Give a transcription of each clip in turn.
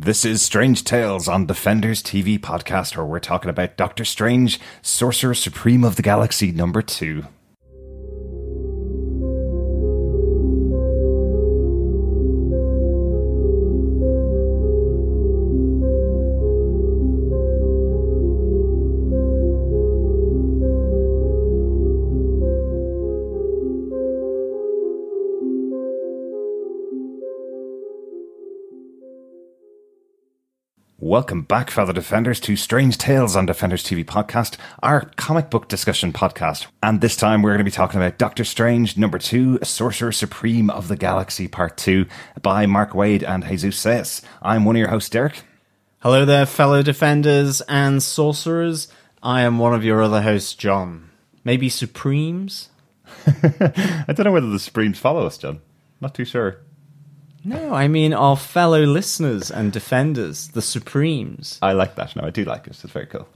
This is Strange Tales on Defenders TV podcast, where we're talking about Doctor Strange, Sorcerer Supreme of the Galaxy number two. Welcome back, fellow Defenders, to Strange Tales on Defenders TV podcast, our comic book discussion podcast. And this time we're going to be talking about Doctor Strange number two, Sorcerer Supreme of the Galaxy part two by Mark Waid and Jesus Saez. I'm one of your hosts, Derek. Hello there, fellow Defenders and Sorcerers. I am one of your other hosts, John. Maybe Supremes? I don't know whether the Supremes follow us, John. Not too sure. No, I mean our fellow listeners and defenders, the Supremes. I like that. No, I do like it. It's very cool.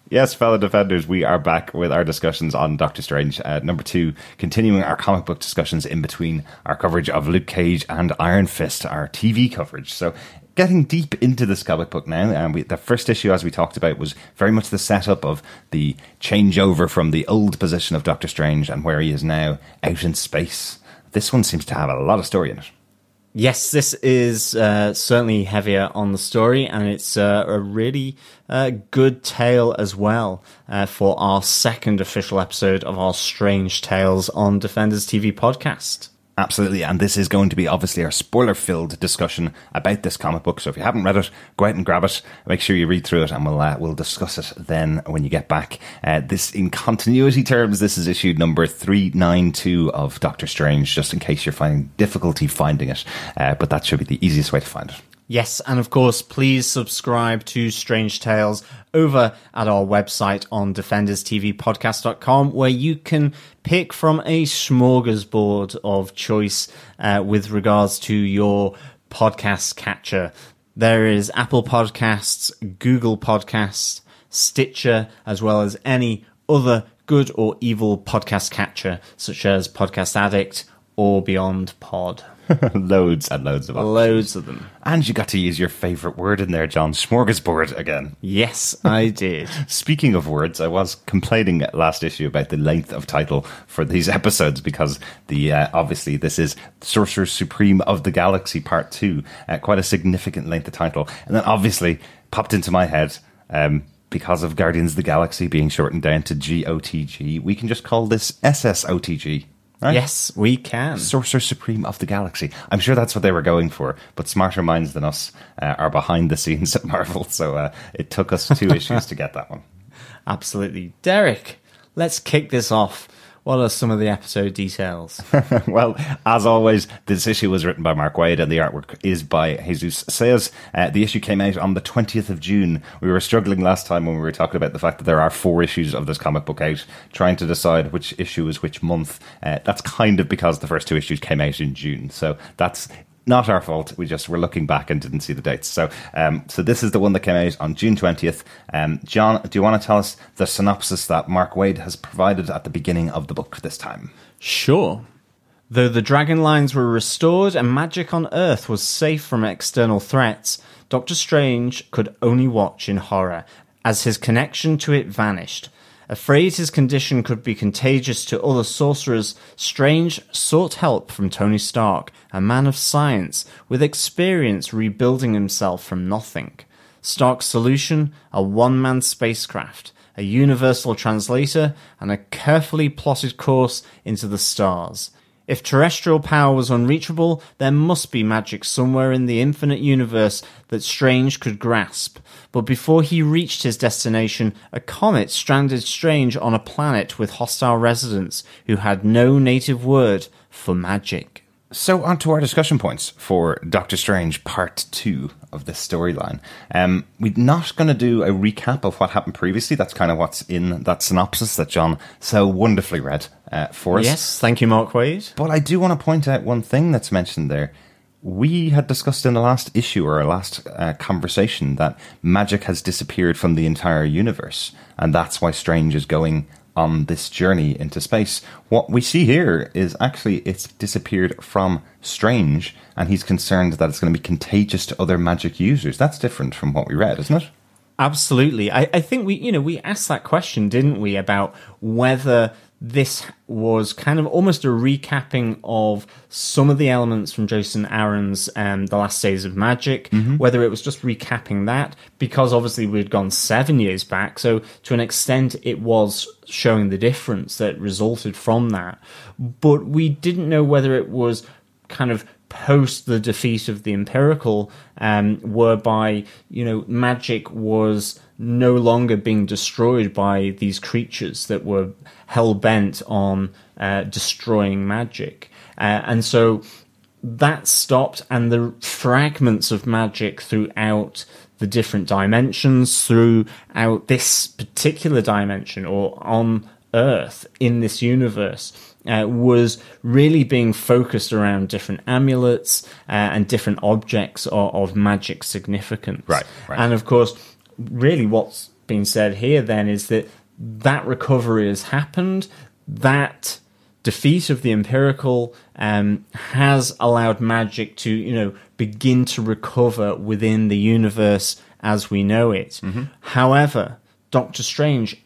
yes, fellow defenders, we are back with our discussions on Doctor Strange, uh, number two, continuing our comic book discussions in between our coverage of Luke Cage and Iron Fist, our TV coverage. So, getting deep into this comic book now, and we, the first issue, as we talked about, was very much the setup of the changeover from the old position of Doctor Strange and where he is now out in space. This one seems to have a lot of story in it. Yes, this is uh, certainly heavier on the story, and it's uh, a really uh, good tale as well uh, for our second official episode of our Strange Tales on Defenders TV podcast. Absolutely, and this is going to be obviously our spoiler filled discussion about this comic book. So if you haven't read it, go out and grab it. Make sure you read through it, and we'll uh, we'll discuss it then when you get back. Uh, this, in continuity terms, this is issue number three nine two of Doctor Strange. Just in case you're finding difficulty finding it, uh, but that should be the easiest way to find it. Yes, and of course, please subscribe to Strange Tales over at our website on defenderstvpodcast.com, where you can pick from a smorgasbord of choice uh, with regards to your podcast catcher. There is Apple Podcasts, Google Podcasts, Stitcher, as well as any other good or evil podcast catcher, such as Podcast Addict or Beyond Pod. loads and loads of options. Loads of them. And you got to use your favourite word in there, John. Smorgasbord again. Yes, I did. Speaking of words, I was complaining last issue about the length of title for these episodes because the uh, obviously this is Sorcerer Supreme of the Galaxy Part Two, uh, quite a significant length of title, and then obviously popped into my head. Um, because of Guardians of the Galaxy being shortened down to GOTG, we can just call this SSOTG. Right? Yes, we can. Sorcerer Supreme of the Galaxy. I'm sure that's what they were going for, but smarter minds than us uh, are behind the scenes at Marvel, so uh, it took us two issues to get that one. Absolutely. Derek, let's kick this off. What are some of the episode details? well, as always, this issue was written by Mark Waid and the artwork is by Jesus Saez. Uh, the issue came out on the 20th of June. We were struggling last time when we were talking about the fact that there are four issues of this comic book out, trying to decide which issue is which month. Uh, that's kind of because the first two issues came out in June. So that's not our fault. We just were looking back and didn't see the dates. So, um, so this is the one that came out on June twentieth. Um, John, do you want to tell us the synopsis that Mark Waid has provided at the beginning of the book this time? Sure. Though the dragon lines were restored and magic on Earth was safe from external threats, Doctor Strange could only watch in horror as his connection to it vanished. Afraid his condition could be contagious to other sorcerers, Strange sought help from Tony Stark, a man of science with experience rebuilding himself from nothing. Stark's solution a one man spacecraft, a universal translator, and a carefully plotted course into the stars. If terrestrial power was unreachable, there must be magic somewhere in the infinite universe that Strange could grasp. But before he reached his destination, a comet stranded Strange on a planet with hostile residents who had no native word for magic. So, on to our discussion points for Doctor Strange Part 2 of this storyline. Um, we're not going to do a recap of what happened previously. That's kind of what's in that synopsis that John so wonderfully read uh, for us. Yes, thank you, Mark Waid. But I do want to point out one thing that's mentioned there. We had discussed in the last issue or our last uh, conversation that magic has disappeared from the entire universe, and that's why Strange is going on this journey into space. What we see here is actually it's disappeared from Strange, and he's concerned that it's going to be contagious to other magic users. That's different from what we read, isn't it? Absolutely. I, I think we, you know, we asked that question, didn't we, about whether this was kind of almost a recapping of some of the elements from Jason Aaron's um, The Last Days of Magic, mm-hmm. whether it was just recapping that, because obviously we'd gone seven years back. So to an extent, it was showing the difference that resulted from that. But we didn't know whether it was kind of post the defeat of the Empirikul, um, whereby you know magic was no longer being destroyed by these creatures that were hell bent on uh, destroying magic, uh, and so that stopped, and the fragments of magic throughout the different dimensions, throughout this particular dimension, or on Earth in this universe uh, was really being focused around different amulets uh, and different objects of, of, magic significance. Right, right. And of course, really what's being said here then is that that recovery has happened. That defeat of the Empirikul um, has allowed magic to, you know, begin to recover within the universe as we know it. Mm-hmm. However, Doctor Strange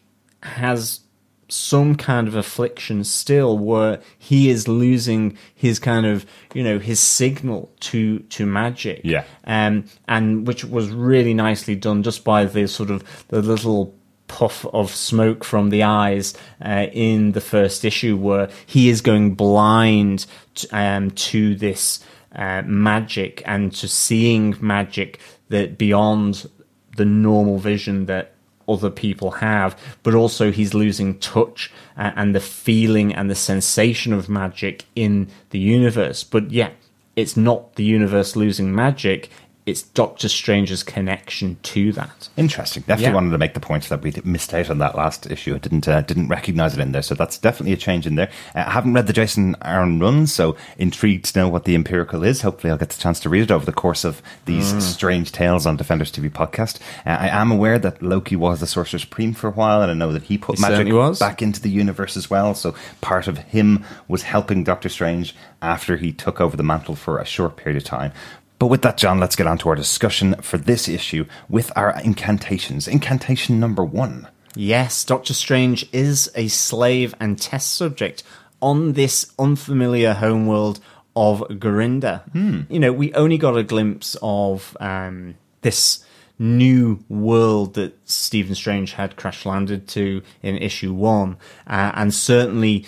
has some kind of affliction still where he is losing his kind of you know his signal to to magic. Yeah. Um and which was really nicely done just by the sort of the little puff of smoke from the eyes uh, in the first issue where he is going blind to, um, to this uh, magic and to seeing magic that beyond the normal vision that other people have, but also he's losing touch and the feeling and the sensation of magic in the universe. But yeah, it's not the universe losing magic, it's Doctor Strange's connection to that. Interesting. Definitely yeah. wanted to make the point that we missed out on that last issue. I didn't uh, didn't recognize it in there, so that's definitely a change in there. Uh, I haven't read the Jason Aaron run, so intrigued to know what the Empirikul is. Hopefully, I'll get the chance to read it over the course of these mm. strange tales on Defenders TV podcast. Uh, I am aware that Loki was the Sorcerer Supreme for a while, and I know that he put he magic back into the universe as well. So part of him was helping Doctor Strange after he took over the mantle for a short period of time. But with that, John, let's get on to our discussion for this issue with our incantations. Incantation number one. Yes, Doctor Strange is a slave and test subject on this unfamiliar homeworld of Garinda. Hmm. You know, we only got a glimpse of um, this new world that Stephen Strange had crash landed to in issue one. Uh, and certainly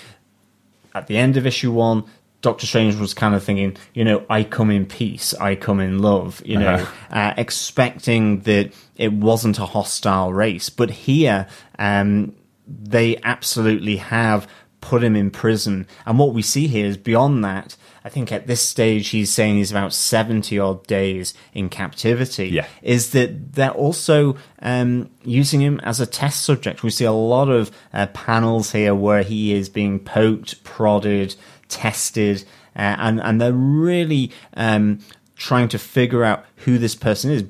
at the end of issue one, Doctor Strange was kind of thinking, you know, I come in peace, I come in love, you know, uh-huh. uh, expecting that it wasn't a hostile race. But here, um, they absolutely have put him in prison. And what we see here is beyond that, I think at this stage he's saying he's about 70 odd days in captivity. Yeah. Is that they're also um, using him as a test subject. We see a lot of uh, panels here where he is being poked, prodded, tested, uh, and and they're really um, trying to figure out who this person is.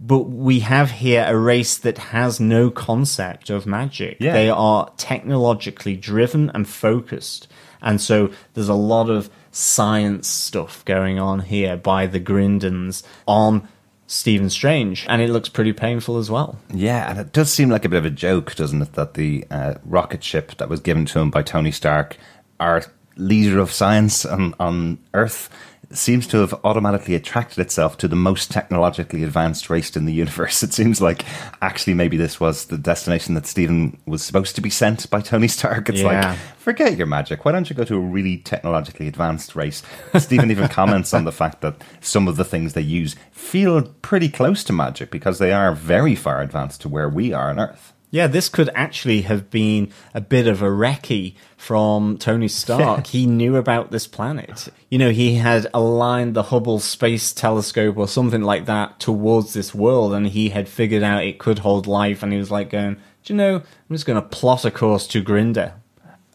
But we have here a race that has no concept of magic. Yeah. They are technologically driven and focused. And so there's a lot of science stuff going on here by the Grindons on Stephen Strange, and it looks pretty painful as well. Yeah, and it does seem like a bit of a joke, doesn't it, that the uh, rocket ship that was given to him by Tony Stark are leader of science on, on Earth seems to have automatically attracted itself to the most technologically advanced race in the universe. It seems like actually maybe this was the destination that Stephen was supposed to be sent by Tony Stark. It's yeah. like, forget your magic. Why don't you go to a really technologically advanced race? Stephen even comments on the fact that some of the things they use feel pretty close to magic because they are very far advanced to where we are on Earth. Yeah, this could actually have been a bit of a recce from Tony Stark. he knew about this planet. You know, he had aligned the Hubble Space Telescope or something like that towards this world, and he had figured out it could hold life. And he was like, going, "Do you know? I'm just going to plot a course to Grinda."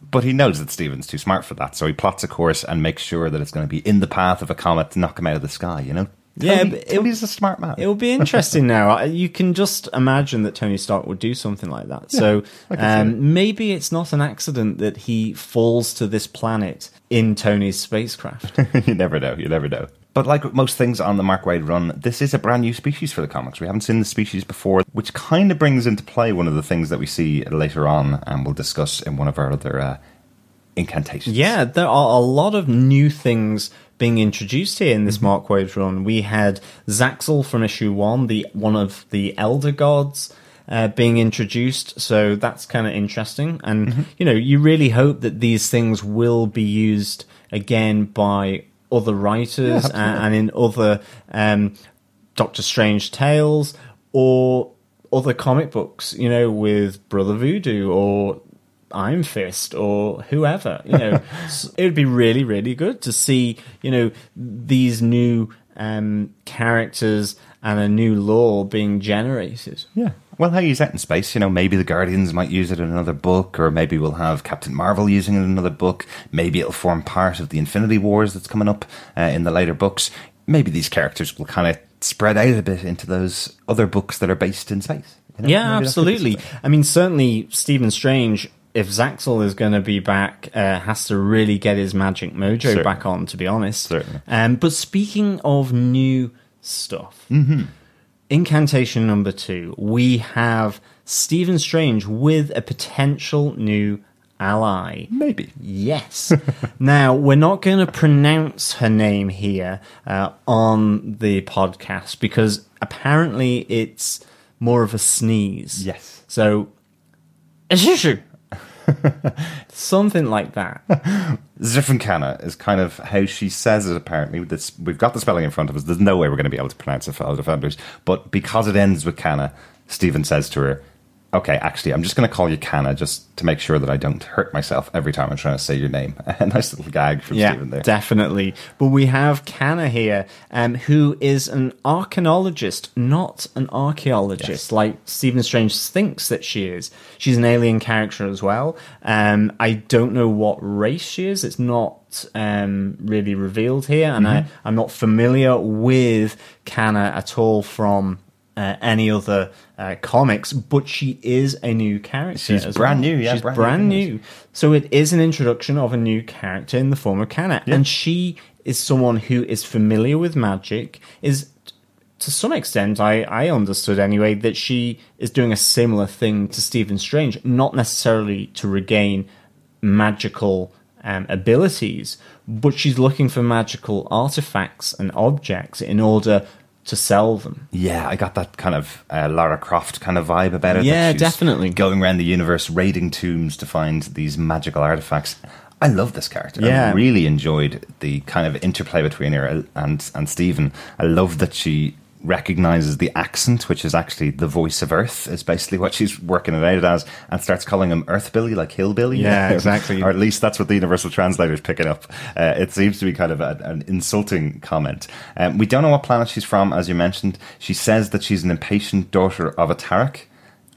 But he knows that Stephen's too smart for that, so he plots a course and makes sure that it's going to be in the path of a comet to knock him out of the sky. You know. Yeah, Tony- Tony's a smart man. It will be interesting now. You can just imagine that Tony Stark would do something like that. so see it. um, maybe it's not an accident that he falls to this planet in Tony's spacecraft. you never know. You never know. But like most things on the Mark Waid run, this is a brand new species for the comics. We haven't seen the species before, which kind of brings into play one of the things that we see later on, and we'll discuss in one of our other uh, incantations. yeah, there are a lot of new things being introduced here in this Mark Waid run. We had Zaxel from issue one, the one of the Elder Gods. Uh, being introduced, so that's kind of interesting, and you know, you really hope that these things will be used again by other writers absolutely. and, and in other um, Doctor Strange tales or other comic books, you know, with Brother Voodoo or Iron Fist or whoever. You know, it would be really, really good to see, you know, these new um, characters and a new lore being generated. Yeah. Well, hey, he's out in space. You know, maybe the Guardians might use it in another book, or maybe we'll have Captain Marvel using it in another book. Maybe it'll form part of the Infinity Wars that's coming up uh, in the later books. Maybe these characters will kind of spread out a bit into those other books that are based in space. you know? Yeah, Maybe that's what this absolutely. I mean, certainly Stephen Strange, if Zaxel is going to be back, uh, has to really get his magic mojo Certainly. back on, to be honest. Certainly. Um, but speaking of new stuff, Mm-hmm. incantation number two, we have Stephen Strange with a potential new ally. Maybe. Yes. now, we're not going to pronounce her name here uh, on the podcast because apparently it's more of a sneeze. Yes. So, Ishishu. Something like that. Zifrankana is kind of how she says it, apparently. This, we've got the spelling in front of us. There's no way we're going to be able to pronounce it for other defenders. But because it ends with Kanna, Stephen says to her, Okay, actually, I'm just going to call you Kanna just to make sure that I don't hurt myself every time I'm trying to say your name. A nice little gag from Yeah, Stephen there. definitely. But we have Kanna here, um, who is an arcanologist, not an archaeologist, Yes. like Stephen Strange thinks that she is. She's an alien character as well. Um, I don't know what race she is. It's not um, really revealed here, and Mm-hmm. I, I'm not familiar with Kanna at all from. Uh, any other uh, comics, but she is a new character. She's brand well. new, yeah, she's brand brand, new, new. So it is an introduction of a new character in the form of Kanna, and she is someone who is familiar with magic. Is to some extent, I I understood anyway that she is doing a similar thing to Stephen Strange, not necessarily to regain magical um, abilities, but she's looking for magical artifacts and objects in order to sell them. Yeah, I got that kind of uh, Lara Croft kind of vibe about it. Yeah, definitely. Going around the universe, raiding tombs to find these magical artifacts. I love this character. I Yeah. really enjoyed the kind of interplay between her and and Stephen. I love that she recognizes the accent, which is actually the voice of Earth, is basically what she's working it out as, and starts calling him Earth Billy, like Hillbilly. Yeah, exactly. or at least that's what the Universal Translator is picking up. Uh, it seems to be kind of a, an insulting comment. Um, we don't know what planet she's from, as you mentioned. She says that she's an impatient daughter of a Tarak,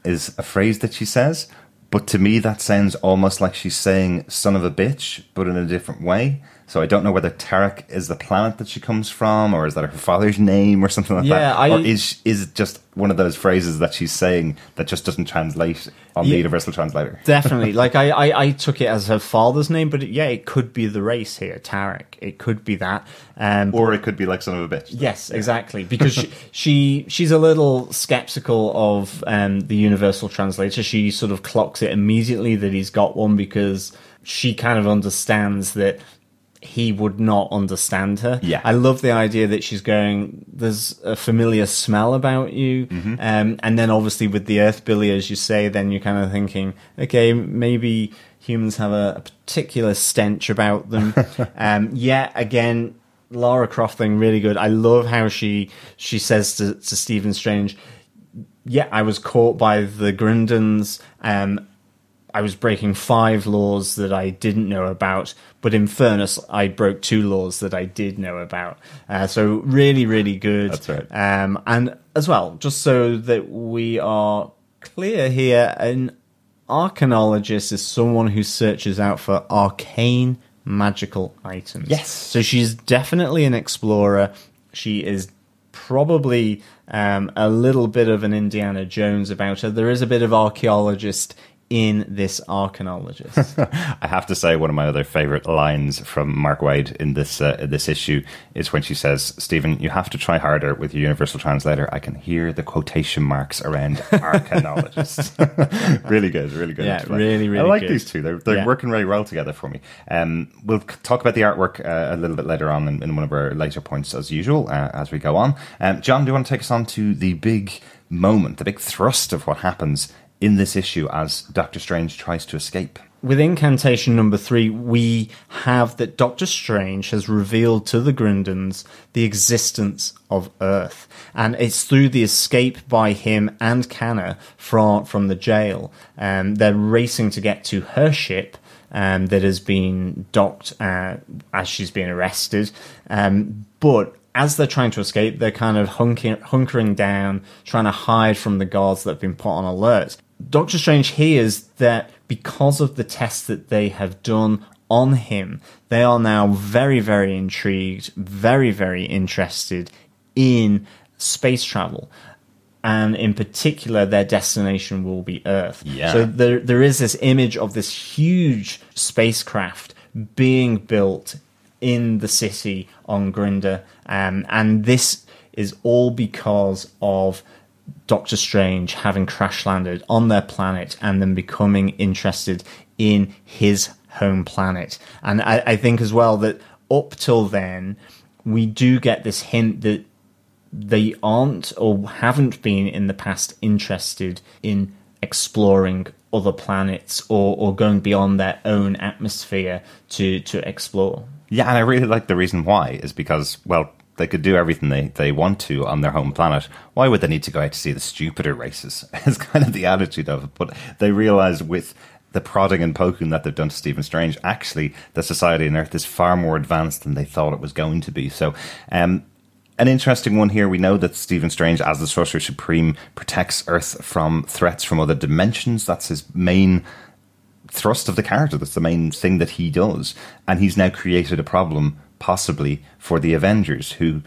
is a phrase that she says. But to me, that sounds almost like she's saying "son of a bitch," but in a different way. So I don't know whether Tarek is the planet that she comes from, or is that her father's name, or something like Yeah, that, I- or is is it just one of those phrases that she's saying that just doesn't translate on the Universal Translator? Definitely. Like I, I, I took it as her father's name, but yeah, it could be the race here, Tarek. It could be that. Um, Or it could be like "son of a bitch." yes, exactly. Because she, she she's a little skeptical of um, the universal translator. She sort of clocks it immediately that he's got one because she kind of understands that he would not understand her. Yeah. I love the idea that she's going, there's a familiar smell about you. Mm-hmm. Um, and then obviously with the Earth Billy, as you say, then you're kind of thinking, okay, maybe humans have a, a particular stench about them. um, yeah, again, Lara Croft thing, really good. I love how she, she says to, to Stephen Strange, yeah, I was caught by the Grindons. Um, I was breaking five laws that I didn't know about, but in fairness, I broke two laws that I did know about. Uh, so really, really good. That's right. Um, and as well, just so that we are clear here, an arcanologist is someone who searches out for arcane magical items. Yes. So she's definitely an explorer. She is probably um, a little bit of an Indiana Jones about her. There is a bit of archaeologist in this archaeologist. I have to say, one of my other favorite lines from Mark Waid in this uh, in this issue is when she says, "Stephen, you have to try harder with your universal translator. I can hear the quotation marks around archaeologist." really good, really good. Yeah, really, really. I like good. these two. They're they're yeah. working very well together for me. Um, we'll talk about the artwork uh, a little bit later on in, in, one of our later points, as usual, uh, as we go on. Um, John, do you want to take us on to the big moment, the big thrust of what happens in this issue as Doctor Strange tries to escape. With incantation number three, we have that Doctor Strange has revealed to the Grindons the existence of Earth. And it's through the escape by him and Kanna from, from the jail. Um, they're racing to get to her ship um, that has been docked uh, as she's been arrested. Um, but as they're trying to escape, they're kind of hunkering down, trying to hide from the guards that have been put on alert. Doctor Strange hears that because of the tests that they have done on him, they are now very, very intrigued, very, very interested in space travel. And in particular, their destination will be Earth. Yeah. So there, there is this image of this huge spacecraft being built in the city on Grinda. Um, and this is all because of Doctor Strange having crash landed on their planet and then becoming interested in his home planet. And I, I, think as well that up till then, we do get this hint that they aren't or haven't been in the past interested in exploring other planets or, or going beyond their own atmosphere to, to explore. Yeah, and I really like the reason why is because, well, they could do everything they, they want to on their home planet. Why would they need to go out to see the stupider races? It's kind of the attitude of it. But they realize with the prodding and poking that they've done to Stephen Strange, actually, the society on Earth is far more advanced than they thought it was going to be. So, um, an interesting one here. We know that Stephen Strange, as the Sorcerer Supreme, protects Earth from threats from other dimensions. That's his main thrust of the character. That's the main thing that he does. And he's now created a problem possibly for the Avengers who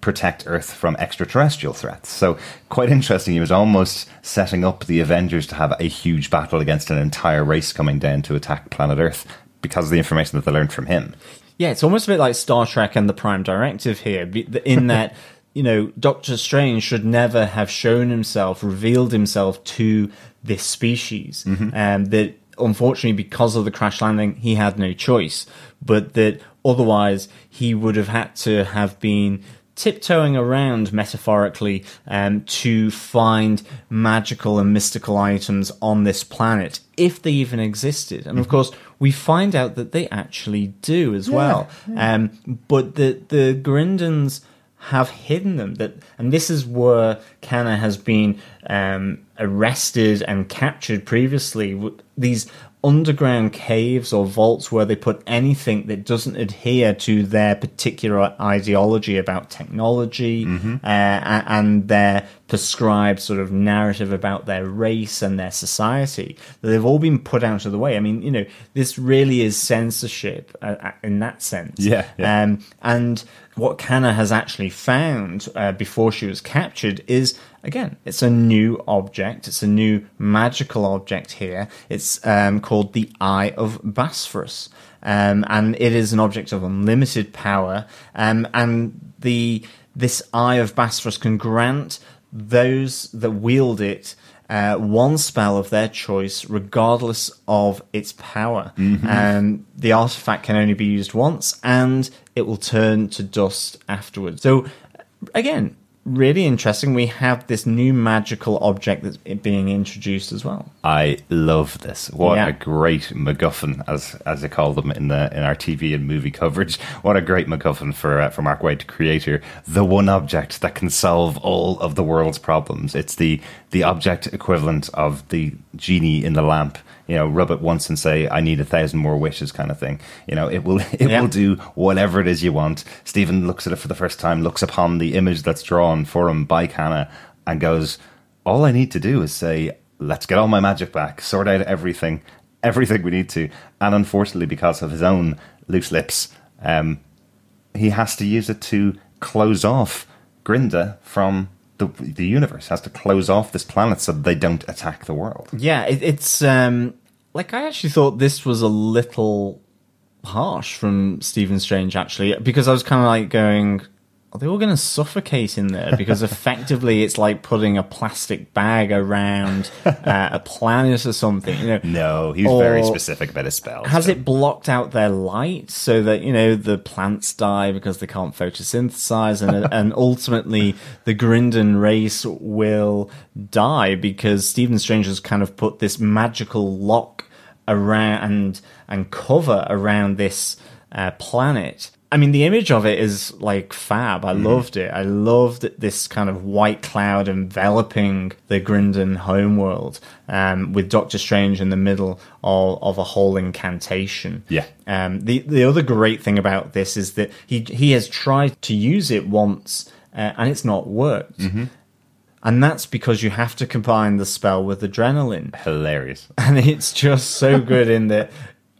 protect Earth from extraterrestrial threats. So, quite interesting. He was almost setting up the Avengers to have a huge battle against an entire race coming down to attack planet Earth because of the information that they learned from him. Yeah, it's almost a bit like Star Trek and the Prime Directive here, in that. you know, Doctor Strange should never have shown himself, revealed himself to this species, mm-hmm. and um, that unfortunately, because of the crash landing, he had no choice. But that Otherwise, he would have had to have been tiptoeing around metaphorically um, to find magical and mystical items on this planet if they even existed and of mm-hmm. course we find out that they actually do as yeah, well yeah. Um, but the the grindons have hidden them that and this is where Kanna has been um, arrested and captured previously these underground caves or vaults where they put anything that doesn't adhere to their particular ideology about technology mm-hmm. uh, and their prescribed sort of narrative about their race and their society. They've all been put out of the way. I mean, you know, this really is censorship uh, uh in that sense. Yeah. yeah. Um, and what Kanna has actually found uh, before she was captured is again, it's a new object. It's a new magical object here. It's um, called the Eye of Bosphorus. Um, and it is an object of unlimited power. Um, and the this Eye of Bosphorus can grant those that wield it uh, one spell of their choice, regardless of its power. Mm-hmm. Um, the artifact can only be used once, and it will turn to dust afterwards. So, again, really interesting. We have this new magical object that's being introduced as well. I love this. What yeah. a great MacGuffin, as as they call them in the in our TV and movie coverage. What a great MacGuffin for uh, for Mark Waid to create here. The one object that can solve all of the world's problems. It's the the object equivalent of the genie in the lamp you know, rub it once and say, I need a thousand more wishes kind of thing. You know, it will, it yeah. will do whatever it is you want. Stephen looks at it for the first time, looks upon the image that's drawn for him by Kanna and goes, all I need to do is say, let's get all my magic back, sort out everything, everything we need to. And unfortunately, because of his own loose lips, um, he has to use it to close off Grinda from the the universe. Has to close off this planet so they don't attack the world. Yeah, it, it's um, like I actually thought this was a little harsh from Stephen Strange actually because I was kind of like going, are they all going to suffocate in there? Because effectively, it's like putting a plastic bag around uh, a planet or something. You know, No, he's Or- very specific about his spells. has so- it blocked out their light so that you know the plants die because they can't photosynthesize, and and ultimately the Grindon race will die because Stephen Strange has kind of put this magical lock around and and cover around this uh, planet. I mean, the image of it is like fab. I loved it. I loved this kind of white cloud enveloping the Grindon homeworld, um, with Doctor Strange in the middle of, of a whole incantation. Yeah. Um, the the other great thing about this is that he he has tried to use it once uh, and it's not worked. And that's because you have to combine the spell with adrenaline hilarious. and it's just so good in that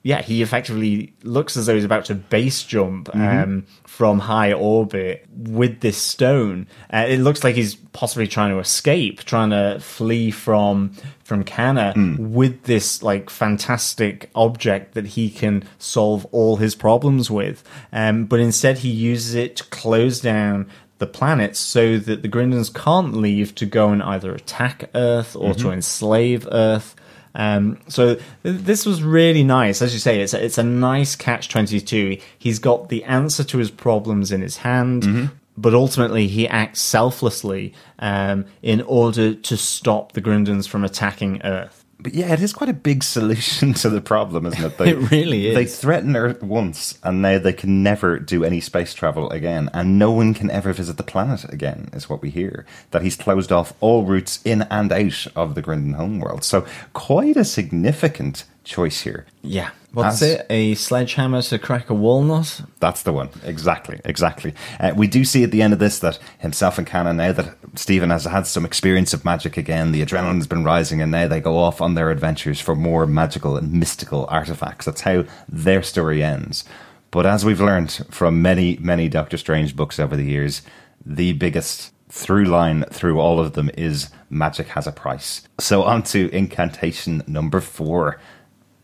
yeah he effectively looks as though he's about to base jump um, from high orbit with this stone. Uh, it looks like he's possibly trying to escape trying to flee from from Kanna with this like fantastic object that he can solve all his problems with. Um, but instead he uses it to close down the planets so that the Grindons can't leave to go and either attack Earth or to enslave Earth. Um, so th- this was really nice, as you say. It's a, it's a nice catch twenty two. He's got the answer to his problems in his hand, but ultimately he acts selflessly um, in order to stop the Grindons from attacking Earth. But yeah, it is quite a big solution to the problem, isn't it? They, It really is. They threaten Earth once, and now they can never do any space travel again, and no one can ever visit the planet again, is what we hear. That he's closed off all routes in and out of the Grindon homeworld. So, quite a significant choice here. Yeah, what's As- it? A sledgehammer to crack a walnut? That's the one. Exactly. Exactly. Uh, we do see at the end of this that himself and Kanna, now that Stephen has had some experience of magic again, the adrenaline's been rising, and now they go off on their adventures for more magical and mystical artifacts. That's how their story ends. But as we've learned from many, many Doctor Strange books over the years, the biggest through line through all of them is magic has a price. So on to incantation number four.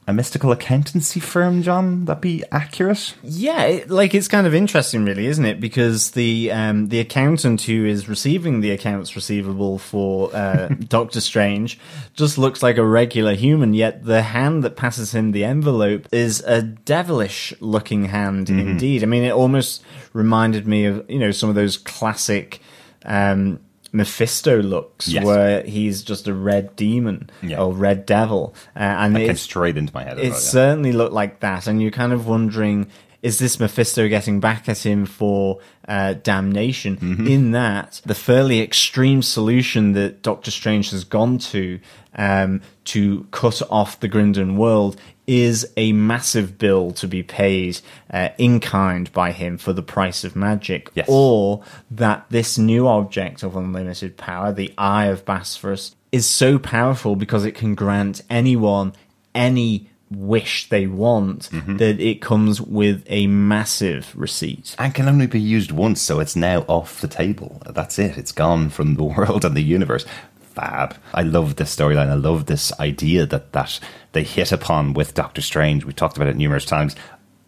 A mystical accountancy firm, John? That be accurate? Yeah, it, like it's kind of interesting, really, isn't it? Because the um, the accountant who is receiving the accounts receivable for uh, Doctor Strange just looks like a regular human, yet the hand that passes him the envelope is a devilish looking hand indeed. I mean, it almost reminded me of you know some of those classic. Um, Mephisto looks, Yes. where he's just a red demon Yeah. or red devil, uh, and That came straight into my head. it well, yeah. certainly looked like that, and you're kind of wondering: is this Mephisto getting back at him for uh, damnation? Mm-hmm. In that, the fairly extreme solution that Doctor Strange has gone to um, to cut off the Grindon world is a massive bill to be paid uh, in kind by him for the price of magic, Yes. or that this new object of unlimited power, the Eye of Bosphorus, is so powerful because it can grant anyone any wish they want Mm-hmm. that it comes with a massive receipt. and can only be used once, so it's now off the table. That's it. It's gone from the world and the universe. Fab. I love this storyline. I love this idea that that they hit upon with Doctor Strange. We talked about it numerous times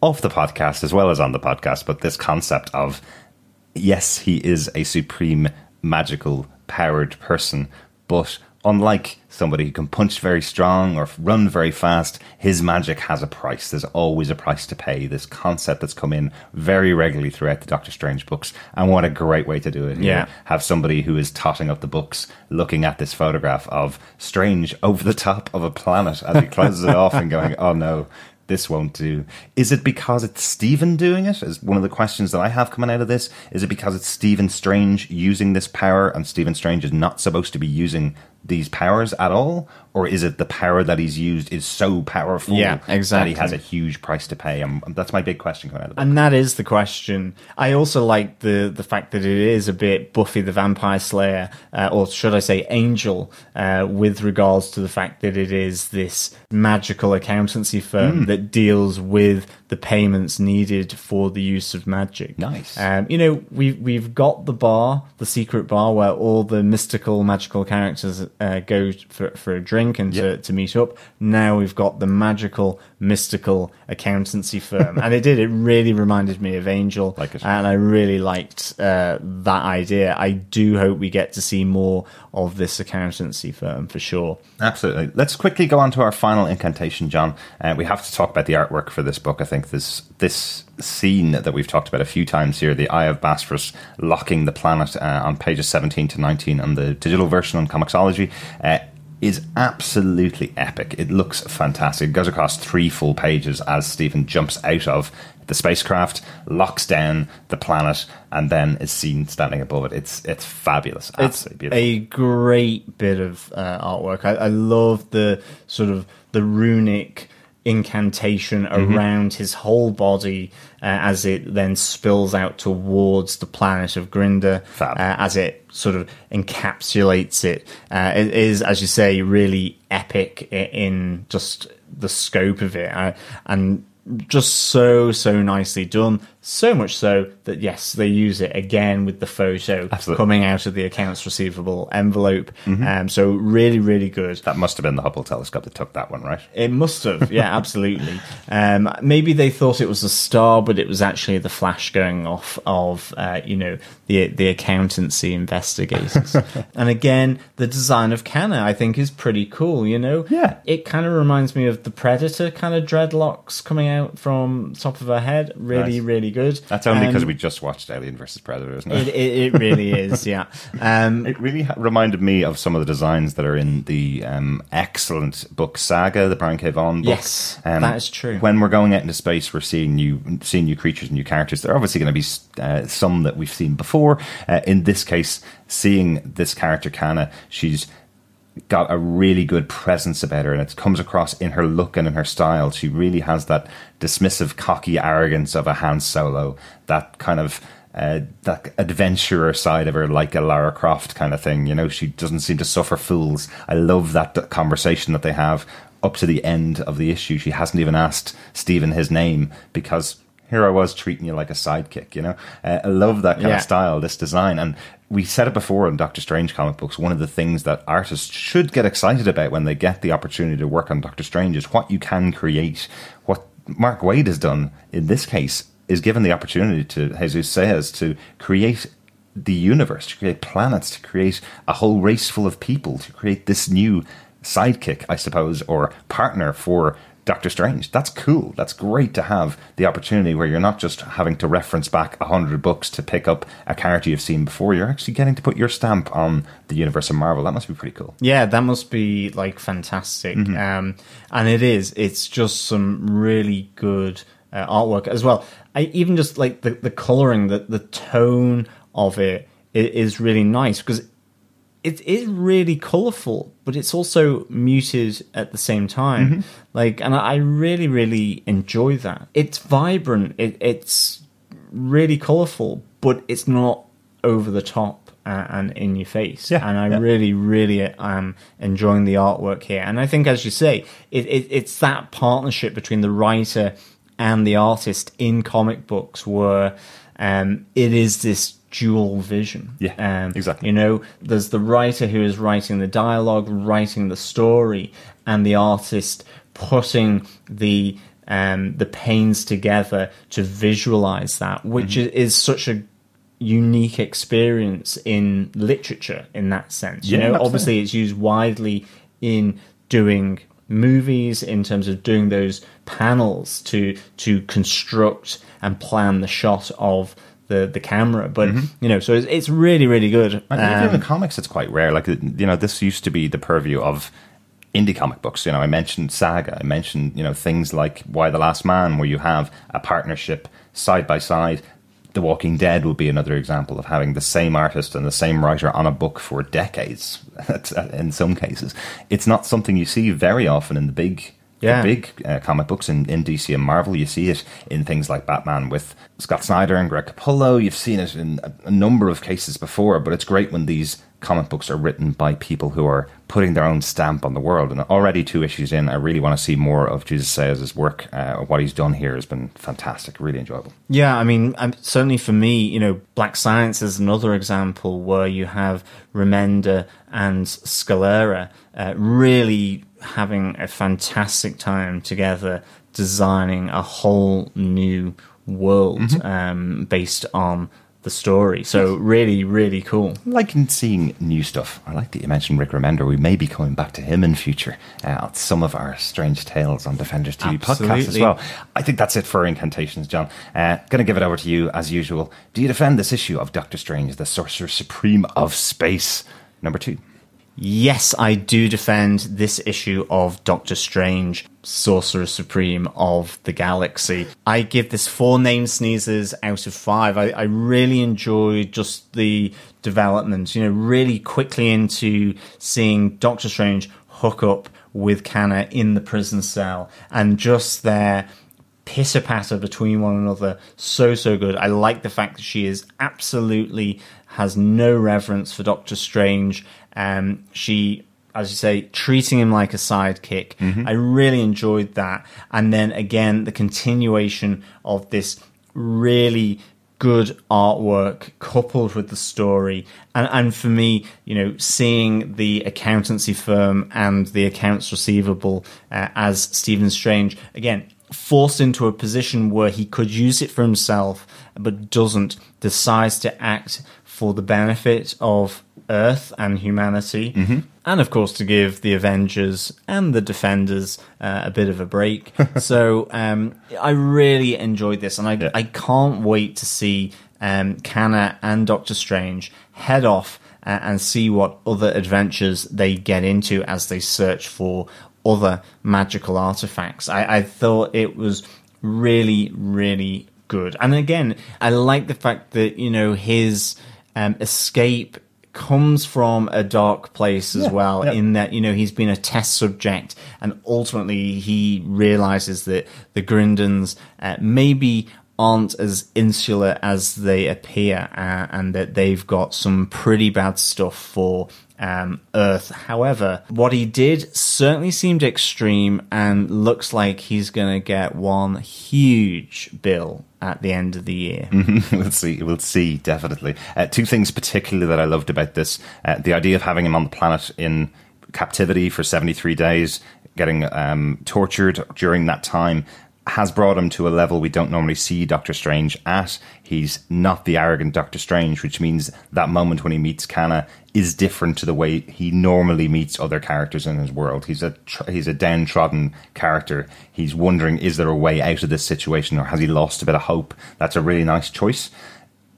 off the podcast as well as on the podcast. But this concept of yes, he is a supreme magical powered person, but unlike somebody who can punch very strong or run very fast, his magic has a price. There's always a price to pay. This concept that's come in very regularly throughout the Doctor Strange books. And what a great way to do it. Yeah. Have somebody who is totting up the books looking at this photograph of Strange over the top of a planet as he closes it off and going, oh no. This won't do. Is it because it's Stephen doing it? Is one of the questions that I have coming out of this. Is it because it's Stephen Strange using this power and Stephen Strange is not supposed to be using these powers at all, or is it the power that he's used is so powerful Yeah, that exactly. he has a huge price to pay? And that's my big question coming out of the book. And that is the question. I also like the the fact that it is a bit Buffy the Vampire Slayer, uh, or should I say Angel, uh, with regards to the fact that it is this magical accountancy firm Hmm. that deals with the payments needed for the use of magic. Nice. Um, you know, we've we've got the bar, the secret bar, where all the mystical, magical characters uh, go for for a drink and to, Yep. to meet up. Now we've got the magical, mystical accountancy firm, and it did. It really reminded me of Angel, Like and I really liked uh, that idea. I do hope we get to see more of this accountancy firm for sure. Absolutely. Let's quickly go on to our final incantation, John. Uh, we have to talk about the artwork for this book. I think this this scene that we've talked about a few times here, the Eye of Bosphorus locking the planet uh, on pages 17 to 19 on the digital version on Comixology, uh, is absolutely epic. It looks fantastic. It goes across three full pages as Stephen jumps out of the spacecraft, locks down the planet, and then is seen standing above it. It's it's fabulous. It's Absolutely beautiful. a great bit of uh, artwork. I, I love the sort of the runic incantation Mm-hmm. around his whole body uh, as it then spills out towards the planet of Grinda, uh, as it sort of encapsulates it. Uh, it is, as you say, really epic in just the scope of it, uh, and just so so nicely done. So much so that yes, they use it again with the photo Absolutely. coming out of the accounts receivable envelope. Um, so really, really good. That must have been the Hubble telescope that took that one, right? It must have, yeah, absolutely. Um, maybe they thought it was a star, but it was actually the flash going off of, uh, you know, the the accountancy investigators. and again, the design of Kanna, I think, is pretty cool. You know, Yeah. it kind of reminds me of the Predator kind of dreadlocks coming out from top of her head. Really, Nice. really good. That's only because Um, we just watched Alien versus Predator, isn't It, it? it, it really is, yeah. Um, It really ha- reminded me of some of the designs that are in the um, excellent book Saga, the Brian K. Vaughan book. Yes, that is true. When we're going out into space, we're seeing new, seeing new creatures, and new characters. There are obviously going to be uh, some that we've seen before. Uh, in this case, seeing this character Kanna, she's got a really good presence about her, and it comes across in her look and in her style. She really has that dismissive, cocky arrogance of a Han Solo, that kind of uh, that adventurer side of her, like a Lara Croft kind of thing. You know, she doesn't seem to suffer fools. I love that conversation that they have up to the end of the issue. She hasn't even asked Stephen his name because here I was treating you like a sidekick. You know, uh, I love that kind Yeah. of style, this design, and we said it before in Doctor Strange comic books. One of the things that artists should get excited about when they get the opportunity to work on Doctor Strange is what you can create. What Mark Waid has done in this case is given the opportunity to Jesus Saez to create the universe, to create planets, to create a whole race full of people, to create this new sidekick, I suppose, or partner for Doctor Strange. That's cool. That's great to have the opportunity where you're not just having to reference back a hundred books to pick up a character you've seen before. You're actually getting to put your stamp on the universe of Marvel. That must be pretty cool. Yeah, that must be like fantastic. Mm-hmm. Um, and it is. It's just some really good uh, artwork as well. I even just like the the coloring, the the tone of it i- is really nice because it is really colorful, but it's also muted at the same time. Mm-hmm. Like, and I really, really enjoy that. It's vibrant. It, it's really colorful, but it's not over the top uh, and in your face. Yeah, and I yeah. really, really am enjoying the artwork here. And I think, as you say, it, it, it's that partnership between the writer and the artist in comic books where um, it is this dual vision. Yeah, um, exactly. You know, there's the writer who is writing the dialogue, writing the story, and the artist putting the um, the pains together to visualize that, which Mm-hmm. is, is such a unique experience in literature in that sense. You know, absolutely. obviously it's used widely in doing movies in terms of doing those panels to to construct and plan the shot of the the camera but you know so it's, it's really really good Mm-hmm. And even Um, in comics, it's quite rare. Like you know, this used to be the purview of indie comic books. You know, I mentioned Saga. I mentioned you know things like Y the Last Man, where you have a partnership side by side. The Walking Dead would be another example of having the same artist and the same writer on a book for decades. in some cases, it's not something you see very often in the big Yeah. the big uh, comic books in, in DC and Marvel. You see it in things like Batman with Scott Snyder and Greg Capullo. You've seen it in a, a number of cases before, but it's great when these comic books are written by people who are putting their own stamp on the world. And already two issues in, I really want to see more of Jesus Saez' work. Uh, what he's done here has been fantastic, really enjoyable. Yeah, I mean, um, certainly for me, you know, Black Science is another example where you have Remender and Scalera uh, really having a fantastic time together designing a whole new world um, based on the story. So really, really cool. Like seeing new stuff. I like that you mentioned Rick Remender. We may be coming back to him in future uh, some of our Strange Tales on Defenders TV podcast as well. I think that's it for incantations, John. Uh, going to give it over to you as usual. Do you defend this issue of Doctor Strange, the Sorcerer Supreme of Space, number two? Yes, I do defend this issue of Doctor Strange, Sorcerer Supreme of the Galaxy. I give this four name sneezes out of five. I, I really enjoyed just the development, you know, really quickly into seeing Doctor Strange hook up with Kanna in the prison cell and just their pitter patter between one another so so good i like the fact that she is absolutely has no reverence for doctor strange um she as you say treating him like a sidekick. I really enjoyed that. And then again the continuation of this really good artwork coupled with the story. And and for me you know seeing the accountancy firm and the accounts receivable uh, as Stephen Strange again forced into a position where he could use it for himself but doesn't decides to act for the benefit of earth and humanity and of course to give the avengers and the defenders uh, a bit of a break so um, i really enjoyed this and i, Yeah. I can't wait to see um, Kanna and Doctor Strange head off uh, and see what other adventures they get into as they search for other magical artifacts. I, I thought it was really, really good. And again, I like the fact that, you know, his um, escape comes from a dark place as Yeah, well yeah. in that you know he's been a test subject and ultimately he realizes that the grindons uh, maybe aren't as insular as they appear uh, and that they've got some pretty bad stuff for um, earth however what he did certainly seemed extreme and looks like he's going to get one huge bill at the end of the year we'll see. We'll see. Definitely. Uh, two things particularly that I loved about this: uh, the idea of having him on the planet in captivity for seventy-three days, getting um, tortured during that time, has brought him to a level we don't normally see Doctor Strange at. He's not the arrogant Doctor Strange, which means that moment when he meets Kanna is different to the way he normally meets other characters in his world. He's a tr- he's a downtrodden character. He's wondering, is there a way out of this situation, or has he lost a bit of hope? That's a really nice choice.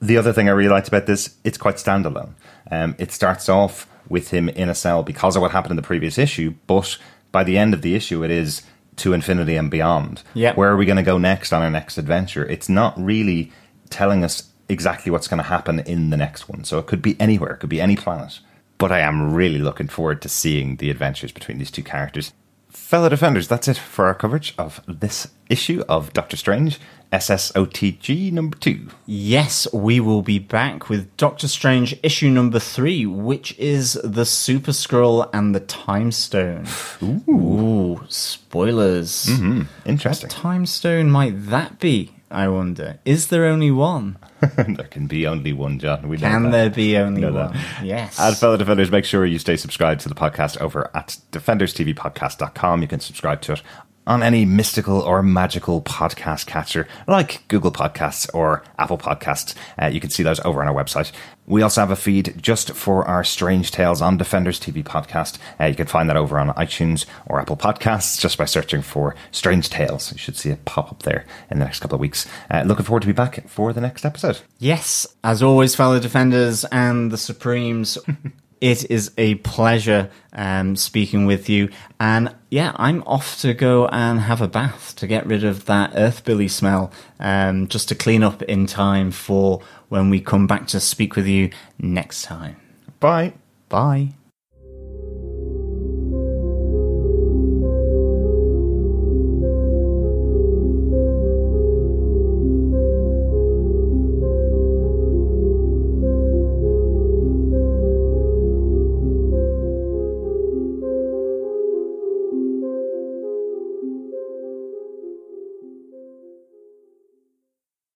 The other thing I really liked about this, it's quite standalone. Um, it starts off with him in a cell because of what happened in the previous issue, but by the end of the issue, it is to infinity and beyond. Yeah. Where are we going to go next on our next adventure? It's not really telling us exactly what's going to happen in the next one. So it could be anywhere, it could be any planet. But I am really looking forward to seeing the adventures between these two characters. Fellow Defenders, that's it for our coverage of this issue of Doctor Strange, SSOTG number two. Yes, we will be back with Doctor Strange issue number three, which is the Super Scroll and the Time Stone. Ooh, spoilers. Hmm, interesting. What time Stone might that be? I wonder. Is there only one? there can be only one, John. We Can there be only one? that. Yes. And fellow defenders, make sure you stay subscribed to the podcast over at defenderstvpodcast.com. You can subscribe to it on any mystical or magical podcast catcher like Google Podcasts or Apple Podcasts. Uh, you can see those over on our website. We also have a feed just for our Strange Tales on Defenders TV podcast. Uh, you can find that over on iTunes or Apple Podcasts just by searching for Strange Tales. You should see it pop up there in the next couple of weeks. Uh, looking forward to be back for the next episode. Yes, as always, fellow defenders and the Supremes, it is a pleasure um, speaking with you. And yeah, I'm off to go and have a bath to get rid of that earthbilly smell, um, just to clean up in time for when we come back to speak with you next time. Bye. Bye.